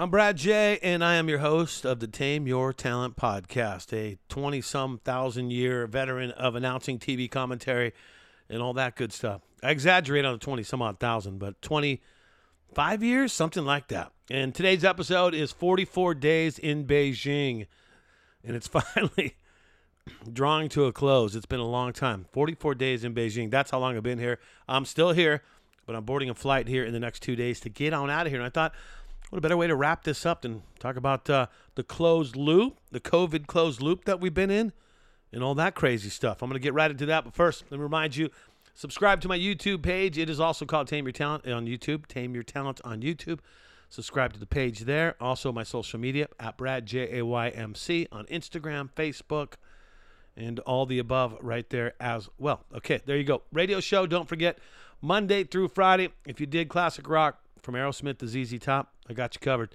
I'm Brad J, and I am your host of the Tame Your Talent podcast, a 20 some thousand year veteran of announcing TV commentary and all that good stuff. I exaggerate on the 20 some odd thousand, but 25 years, something like that. And today's episode is 44 days in Beijing, and it's finally drawing to a close. It's been a long time 44 days in Beijing. That's how long I've been here. I'm still here, but I'm boarding a flight here in the next two days to get on out of here. And I thought, what a better way to wrap this up than talk about uh, the closed loop, the COVID closed loop that we've been in, and all that crazy stuff. I'm going to get right into that. But first, let me remind you subscribe to my YouTube page. It is also called Tame Your Talent on YouTube. Tame Your Talent on YouTube. Subscribe to the page there. Also, my social media at Brad J A Y M C on Instagram, Facebook, and all the above right there as well. Okay, there you go. Radio show. Don't forget Monday through Friday. If you did classic rock from Aerosmith to ZZ Top, I got you covered.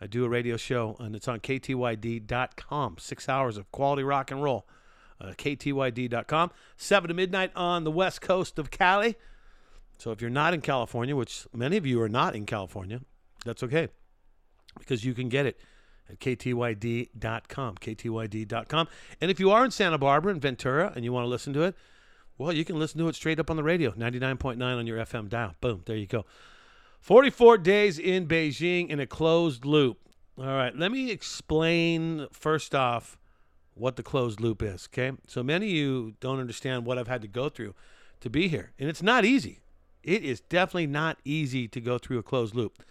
I do a radio show, and it's on ktyd.com. Six hours of quality rock and roll. Uh, ktyd.com. 7 to midnight on the west coast of Cali. So if you're not in California, which many of you are not in California, that's okay because you can get it at ktyd.com. ktyd.com. And if you are in Santa Barbara and Ventura and you want to listen to it, well, you can listen to it straight up on the radio, 99.9 on your FM dial. Boom, there you go. 44 days in Beijing in a closed loop. All right, let me explain first off what the closed loop is, okay? So many of you don't understand what I've had to go through to be here, and it's not easy. It is definitely not easy to go through a closed loop.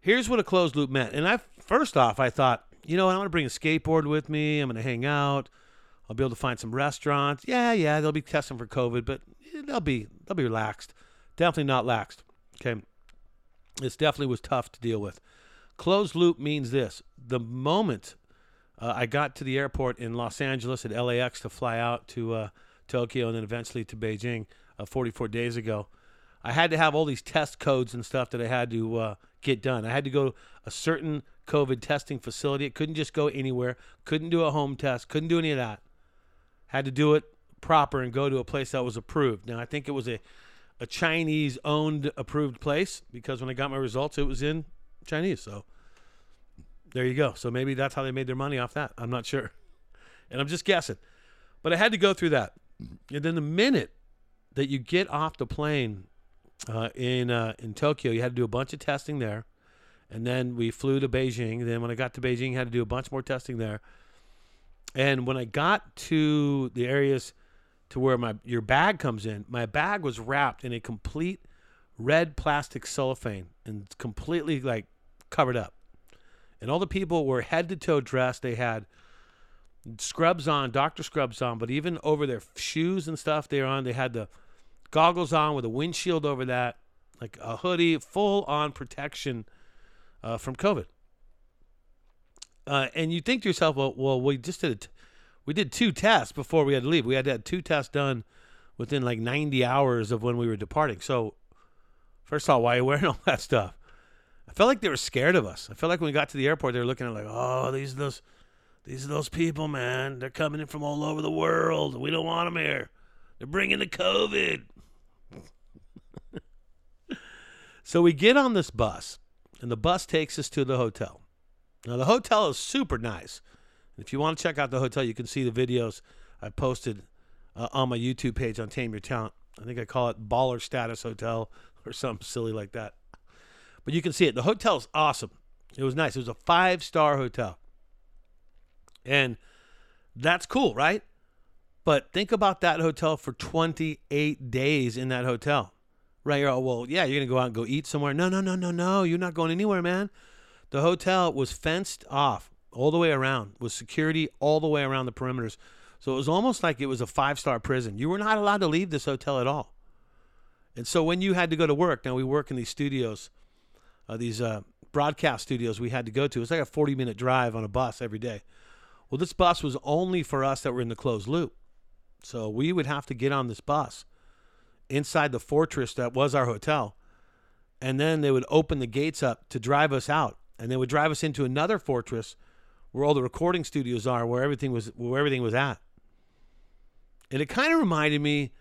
Here's what a closed loop meant. And I first off, I thought, you know, what, I'm going to bring a skateboard with me. I'm going to hang out. I'll be able to find some restaurants. Yeah, yeah, they'll be testing for COVID, but eh, they'll be they'll be relaxed. Definitely not laxed. Okay. This definitely was tough to deal with. Closed loop means this the moment uh, I got to the airport in Los Angeles at LAX to fly out to uh, Tokyo and then eventually to Beijing uh, 44 days ago, I had to have all these test codes and stuff that I had to uh, get done. I had to go to a certain COVID testing facility. It couldn't just go anywhere, couldn't do a home test, couldn't do any of that. Had to do it proper and go to a place that was approved. Now, I think it was a a Chinese owned approved place because when I got my results, it was in Chinese. So there you go. So maybe that's how they made their money off that. I'm not sure. And I'm just guessing. But I had to go through that. And then the minute that you get off the plane uh, in uh, in Tokyo, you had to do a bunch of testing there. And then we flew to Beijing. Then when I got to Beijing, I had to do a bunch more testing there. And when I got to the areas to where my your bag comes in. My bag was wrapped in a complete red plastic cellophane and completely like covered up. And all the people were head to toe dressed. They had scrubs on, doctor scrubs on, but even over their shoes and stuff they were on, they had the goggles on with a windshield over that, like a hoodie, full on protection uh, from COVID. Uh, and you think to yourself, well, well, we just did a t- we did two tests before we had to leave. We had to have two tests done within like 90 hours of when we were departing. So, first of all, why are you wearing all that stuff? I felt like they were scared of us. I felt like when we got to the airport, they were looking at like, oh, these are those, these are those people, man. They're coming in from all over the world. We don't want them here. They're bringing the COVID. so we get on this bus, and the bus takes us to the hotel. Now the hotel is super nice. If you want to check out the hotel, you can see the videos I posted uh, on my YouTube page on Tame Your Talent. I think I call it Baller Status Hotel or something silly like that. But you can see it. The hotel's awesome. It was nice. It was a five star hotel. And that's cool, right? But think about that hotel for 28 days in that hotel. Right? You're all, well, yeah, you're going to go out and go eat somewhere. No, no, no, no, no. You're not going anywhere, man. The hotel was fenced off all the way around with security all the way around the perimeters. So it was almost like it was a five star prison. You were not allowed to leave this hotel at all. And so when you had to go to work, now we work in these studios, uh, these uh, broadcast studios we had to go to. It's like a 40 minute drive on a bus every day. Well, this bus was only for us that were in the closed loop. So we would have to get on this bus inside the fortress that was our hotel. And then they would open the gates up to drive us out. And they would drive us into another fortress where all the recording studios are, where everything was where everything was at. And it kind of reminded me.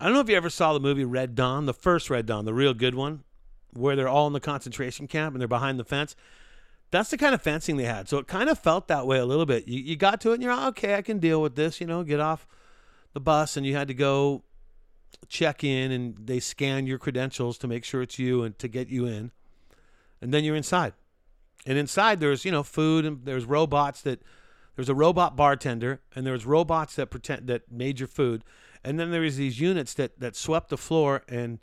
I don't know if you ever saw the movie Red Dawn, the first Red Dawn, the real good one, where they're all in the concentration camp and they're behind the fence. That's the kind of fencing they had. So it kind of felt that way a little bit. You, you got to it and you're like, okay, I can deal with this, you know, get off the bus and you had to go check in and they scan your credentials to make sure it's you and to get you in. And then you're inside. And inside there's, you know, food and there's robots that there's a robot bartender and there's robots that pretend that made your food. And then there was these units that that swept the floor and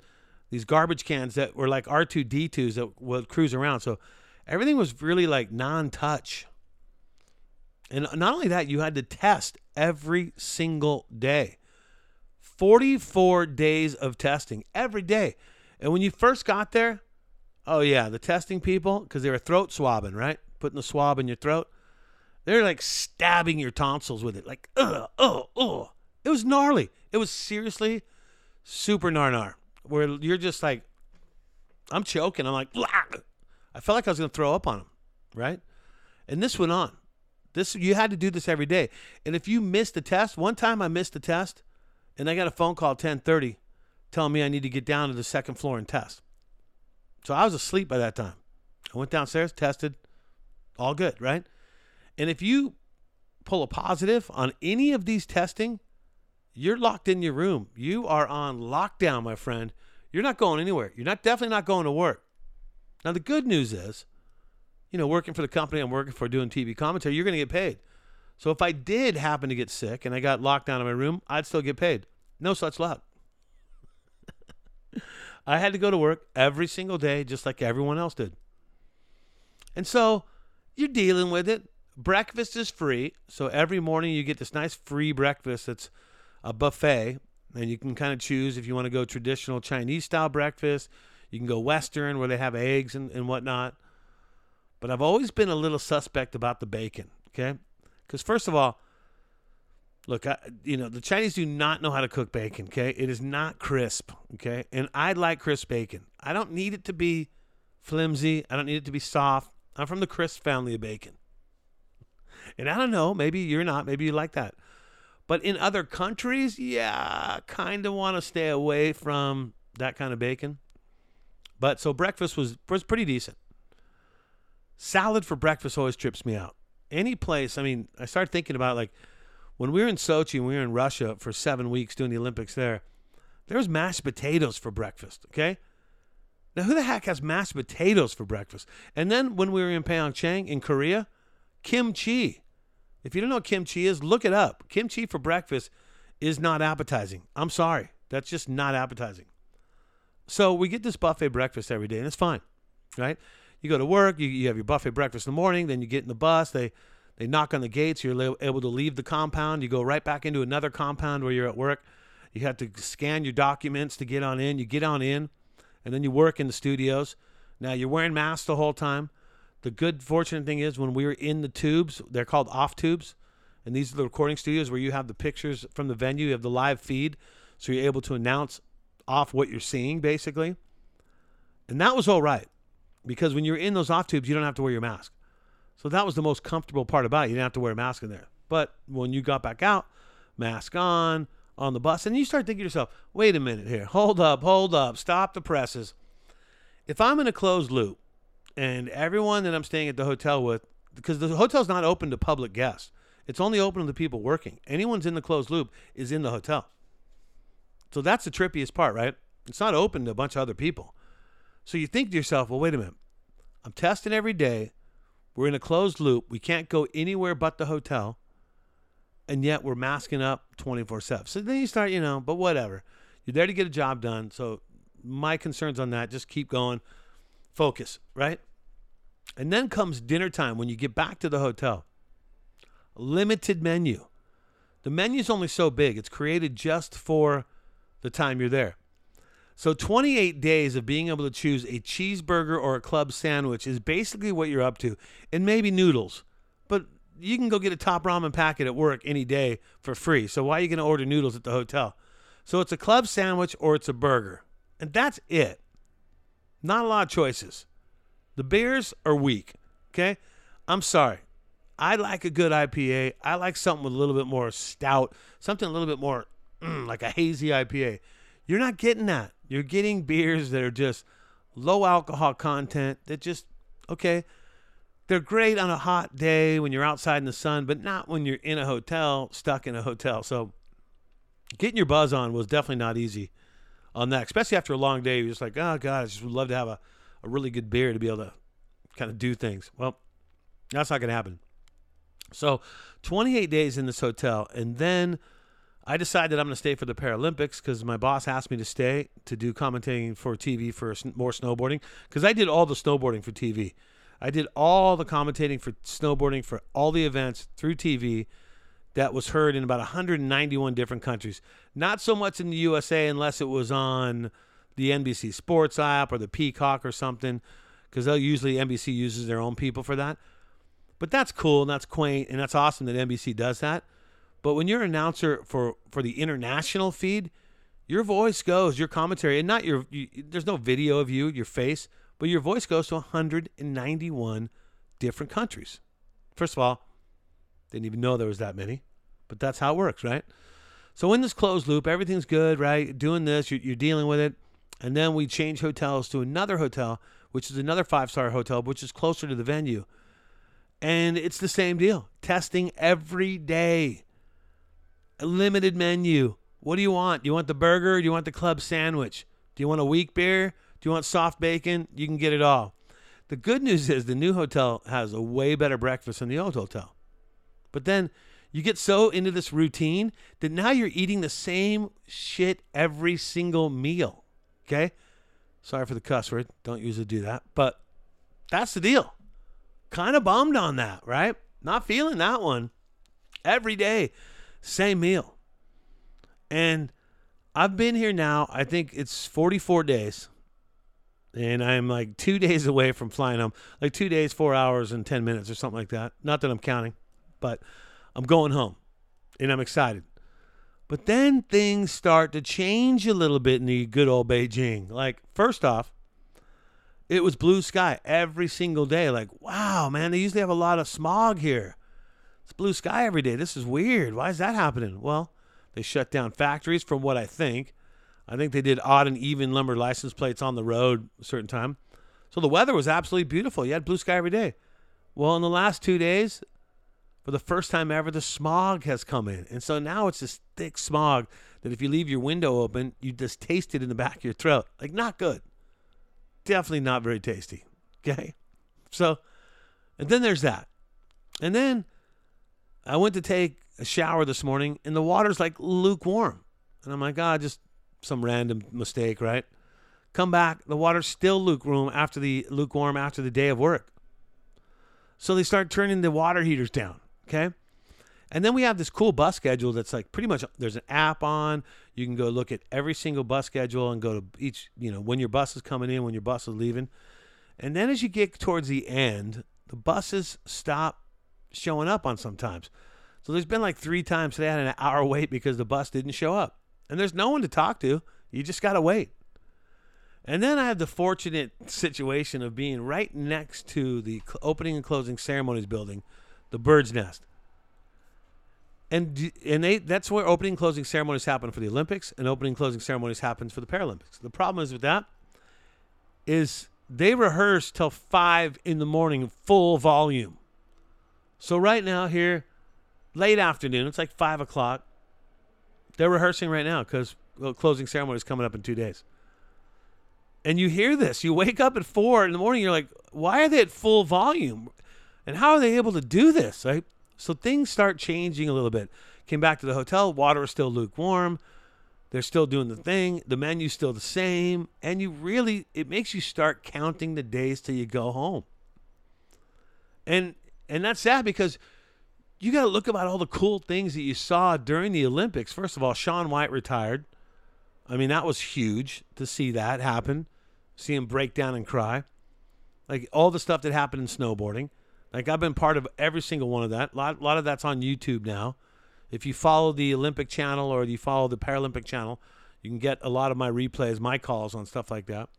these garbage cans that were like R2D2s that would cruise around. So everything was really like non-touch. And not only that, you had to test every single day. 44 days of testing every day. And when you first got there, oh yeah, the testing people, because they were throat swabbing, right? Putting the swab in your throat. They're like stabbing your tonsils with it. Like, ugh, oh, oh. It was gnarly. It was seriously super nar Where you're just like, I'm choking. I'm like. I felt like I was to throw up on them, right? And this went on. This you had to do this every day. And if you missed a test, one time I missed a test, and I got a phone call at 10:30 telling me I need to get down to the second floor and test. So I was asleep by that time. I went downstairs, tested, all good, right? And if you pull a positive on any of these testing, you're locked in your room. You are on lockdown, my friend. You're not going anywhere. You're not definitely not going to work. Now the good news is, you know, working for the company I'm working for doing TV commentary, you're going to get paid. So if I did happen to get sick and I got locked down in my room, I'd still get paid. No such luck. I had to go to work every single day, just like everyone else did. And so you're dealing with it. Breakfast is free. So every morning you get this nice free breakfast that's a buffet. And you can kind of choose if you want to go traditional Chinese style breakfast. You can go Western where they have eggs and, and whatnot. But I've always been a little suspect about the bacon. Okay. Because first of all, look, I, you know the Chinese do not know how to cook bacon. Okay, it is not crisp. Okay, and I like crisp bacon. I don't need it to be flimsy. I don't need it to be soft. I'm from the crisp family of bacon. And I don't know, maybe you're not. Maybe you like that. But in other countries, yeah, kind of want to stay away from that kind of bacon. But so breakfast was was pretty decent. Salad for breakfast always trips me out any place. I mean, I started thinking about like when we were in Sochi and we were in Russia for seven weeks doing the Olympics there. There was mashed potatoes for breakfast. Okay. Now, who the heck has mashed potatoes for breakfast? And then when we were in Pyeongchang in Korea, kimchi. If you don't know what kimchi is, look it up. Kimchi for breakfast is not appetizing. I'm sorry. That's just not appetizing. So we get this buffet breakfast every day, and it's fine, right? you go to work, you, you have your buffet breakfast in the morning, then you get in the bus, they they knock on the gates, you're able to leave the compound, you go right back into another compound where you're at work. You have to scan your documents to get on in. You get on in, and then you work in the studios. Now you're wearing masks the whole time. The good fortunate thing is when we were in the tubes, they're called off tubes, and these are the recording studios where you have the pictures from the venue, you have the live feed, so you're able to announce off what you're seeing basically. And that was all right because when you're in those off tubes, you don't have to wear your mask. So that was the most comfortable part about it. You didn't have to wear a mask in there. But when you got back out, mask on, on the bus, and you start thinking to yourself, wait a minute here, hold up, hold up, stop the presses. If I'm in a closed loop and everyone that I'm staying at the hotel with, because the hotel's not open to public guests, it's only open to the people working. Anyone's in the closed loop is in the hotel. So that's the trippiest part, right? It's not open to a bunch of other people. So you think to yourself, well, wait a minute. I'm testing every day. We're in a closed loop. We can't go anywhere but the hotel. And yet we're masking up 24 7. So then you start, you know, but whatever. You're there to get a job done. So my concerns on that, just keep going. Focus, right? And then comes dinner time when you get back to the hotel. Limited menu. The menu's only so big, it's created just for the time you're there. So 28 days of being able to choose a cheeseburger or a club sandwich is basically what you're up to, and maybe noodles. But you can go get a top ramen packet at work any day for free. So why are you going to order noodles at the hotel? So it's a club sandwich or it's a burger. And that's it. Not a lot of choices. The beers are weak. Okay? I'm sorry. I like a good IPA. I like something with a little bit more stout, something a little bit more mm, like a hazy IPA. You're not getting that. You're getting beers that are just low alcohol content that just okay. they're great on a hot day when you're outside in the sun, but not when you're in a hotel, stuck in a hotel. So getting your buzz on was definitely not easy on that, especially after a long day. You're just like, oh god, I just would love to have a, a really good beer to be able to kind of do things. Well, that's not to happen. So 28 days in this hotel, and then I decided I'm going to stay for the Paralympics because my boss asked me to stay to do commentating for TV for more snowboarding because I did all the snowboarding for TV. I did all the commentating for snowboarding for all the events through TV that was heard in about 191 different countries. Not so much in the USA unless it was on the NBC Sports app or the Peacock or something because they'll usually NBC uses their own people for that. But that's cool and that's quaint and that's awesome that NBC does that. But when you're an announcer for for the international feed, your voice goes, your commentary, and not your. You, there's no video of you, your face, but your voice goes to 191 different countries. First of all, didn't even know there was that many, but that's how it works, right? So in this closed loop, everything's good, right? Doing this, you're, you're dealing with it, and then we change hotels to another hotel, which is another five star hotel, which is closer to the venue, and it's the same deal. Testing every day. Limited menu. What do you want? Do you want the burger? Do you want the club sandwich? Do you want a weak beer? Do you want soft bacon? You can get it all. The good news is the new hotel has a way better breakfast than the old hotel. But then you get so into this routine that now you're eating the same shit every single meal. Okay? Sorry for the cuss word. Don't usually do that. But that's the deal. Kind of bummed on that, right? Not feeling that one. Every day, same meal. And I've been here now, I think it's 44 days and I'm like two days away from flying home. Like two days, four hours, and 10 minutes or something like that. Not that I'm counting, but I'm going home and I'm excited. But then things start to change a little bit in the good old Beijing. Like, first off, it was blue sky every single day. Like, wow, man, they usually have a lot of smog here. It's blue sky every day. This is weird. Why is that happening? Well, they shut down factories, from what I think. I think they did odd and even number license plates on the road a certain time. So the weather was absolutely beautiful. You had blue sky every day. Well, in the last two days, for the first time ever, the smog has come in. And so now it's this thick smog that if you leave your window open, you just taste it in the back of your throat. Like, not good. Definitely not very tasty. Okay? So, and then there's that. And then I went to take a shower this morning, and the water's like lukewarm. And I'm like, God, oh, just some random mistake, right? Come back, the water's still lukewarm after the lukewarm after the day of work. So they start turning the water heaters down, okay? And then we have this cool bus schedule that's like pretty much there's an app on. You can go look at every single bus schedule and go to each, you know, when your bus is coming in, when your bus is leaving. And then as you get towards the end, the buses stop showing up on sometimes. So there's been like three times today I had an hour wait because the bus didn't show up and there's no one to talk to. You just got to wait. And then I have the fortunate situation of being right next to the opening and closing ceremonies building, the Bird's Nest. And and they that's where opening and closing ceremonies happen for the Olympics and opening and closing ceremonies happens for the Paralympics. The problem is with that is they rehearse till five in the morning, full volume. So right now here, late afternoon, it's like five o'clock. They're rehearsing right now because well, closing ceremony is coming up in two days. And you hear this. You wake up at four in the morning. You're like, why are they at full volume? And how are they able to do this? Right. So things start changing a little bit. Came back to the hotel. Water is still lukewarm. They're still doing the thing. The menu's still the same. And you really, it makes you start counting the days till you go home. And and that's sad because you got to look about all the cool things that you saw during the Olympics. First of all, Shaun White retired. I mean, that was huge to see that happen. See him break down and cry. Like all the stuff that happened in snowboarding. Like I've been part of every single one of that. A lot, a lot of that's on YouTube now. If you follow the Olympic channel or you follow the Paralympic channel, you can get a lot of my replays, my calls on stuff like that.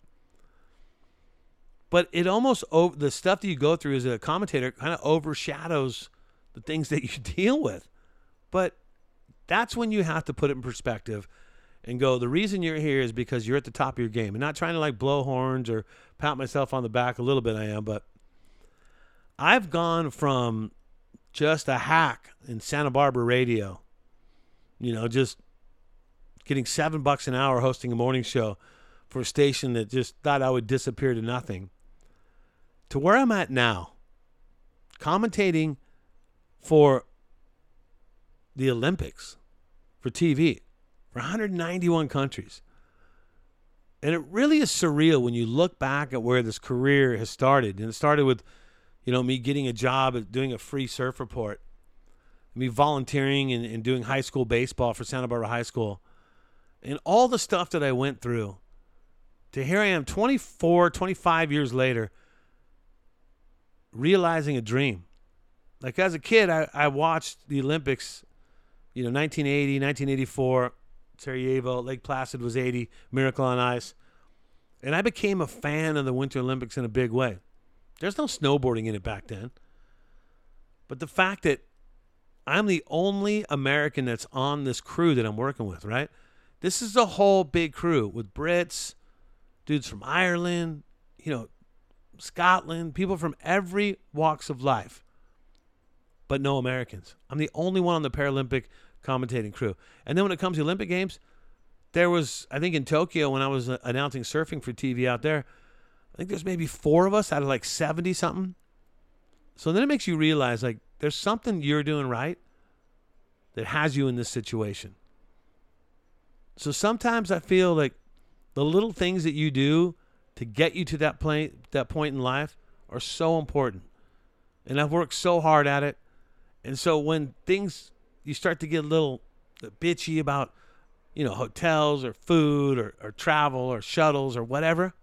But it almost over the stuff that you go through as a commentator kind of overshadows the things that you deal with. But that's when you have to put it in perspective and go, the reason you're here is because you're at the top of your game. And not trying to like blow horns or pat myself on the back. A little bit I am, but I've gone from just a hack in Santa Barbara radio, you know, just getting seven bucks an hour hosting a morning show for a station that just thought I would disappear to nothing, to where I'm at now, commentating for the Olympics for TV for 191 countries. And it really is surreal when you look back at where this career has started. And it started with, you know, me getting a job at doing a free surf report, me volunteering and, and doing high school baseball for Santa Barbara High School, and all the stuff that I went through. To here I am 24, 25 years later, realizing a dream. Like as a kid, I, I watched the Olympics, you know, 1980, 1984. Sarajevo, Lake Placid was 80, Miracle on Ice. And I became a fan of the Winter Olympics in a big way. There's no snowboarding in it back then. But the fact that I'm the only American that's on this crew that I'm working with, right? This is a whole big crew with Brits, dudes from Ireland, you know, Scotland, people from every walks of life, but no Americans. I'm the only one on the Paralympic commentating crew. And then when it comes to Olympic Games, there was, I think in Tokyo when I was uh, announcing surfing for TV out there, I think there's maybe four of us out of like 70 something. So then it makes you realize like there's something you're doing right that has you in this situation. So sometimes I feel like the little things that you do to get you to that point that point in life are so important. And I've worked so hard at it. And so when things you start to get a little bitchy about, you know, hotels or food or, or travel or shuttles or whatever,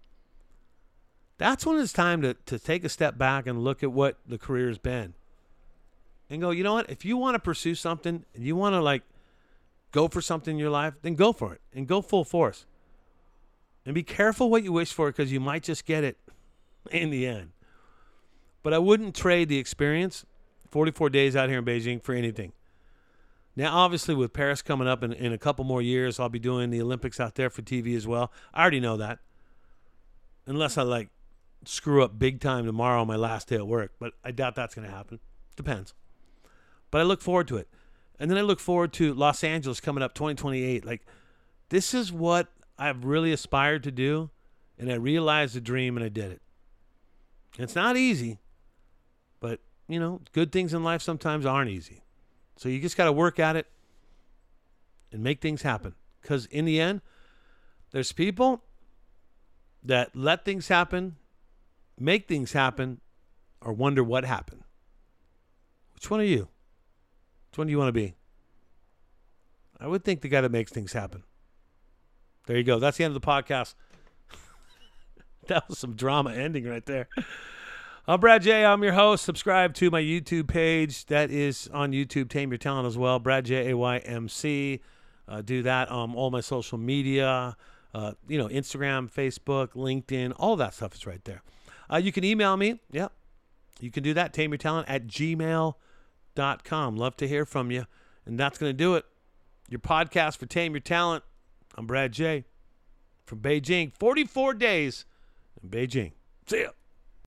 that's when it's time to, to take a step back and look at what the career has been. And go, you know what? If you want to pursue something and you want to like go for something in your life, then go for it and go full force. And be careful what you wish for because you might just get it in the end. But I wouldn't trade the experience, 44 days out here in Beijing, for anything. Now, obviously, with Paris coming up in, in a couple more years, I'll be doing the Olympics out there for TV as well. I already know that. Unless I like screw up big time tomorrow on my last day at work, but I doubt that's going to happen. Depends. But I look forward to it. And then I look forward to Los Angeles coming up 2028. Like, this is what I've really aspired to do. And I realized the dream and I did it. It's not easy, but, you know, good things in life sometimes aren't easy. So you just got to work at it and make things happen. Because in the end, there's people that let things happen, make things happen, or wonder what happened. Which one are you? Which one do you want to be? I would think the guy that makes things happen. There you go. That's the end of the podcast. that was some drama ending right there. I'm Brad J. I'm your host. Subscribe to my YouTube page. That is on YouTube. Tame Your Talent as well. Brad J. A. Y. M. C. Uh, do that on all my social media. Uh, you know, Instagram, Facebook, LinkedIn, all that stuff is right there. Uh, you can email me. Yep. You can do that. Tame Your Talent at gmail.com. Love to hear from you. And that's going to do it. Your podcast for Tame Your Talent. I'm Brad J. from Beijing. 44 days in Beijing. See ya.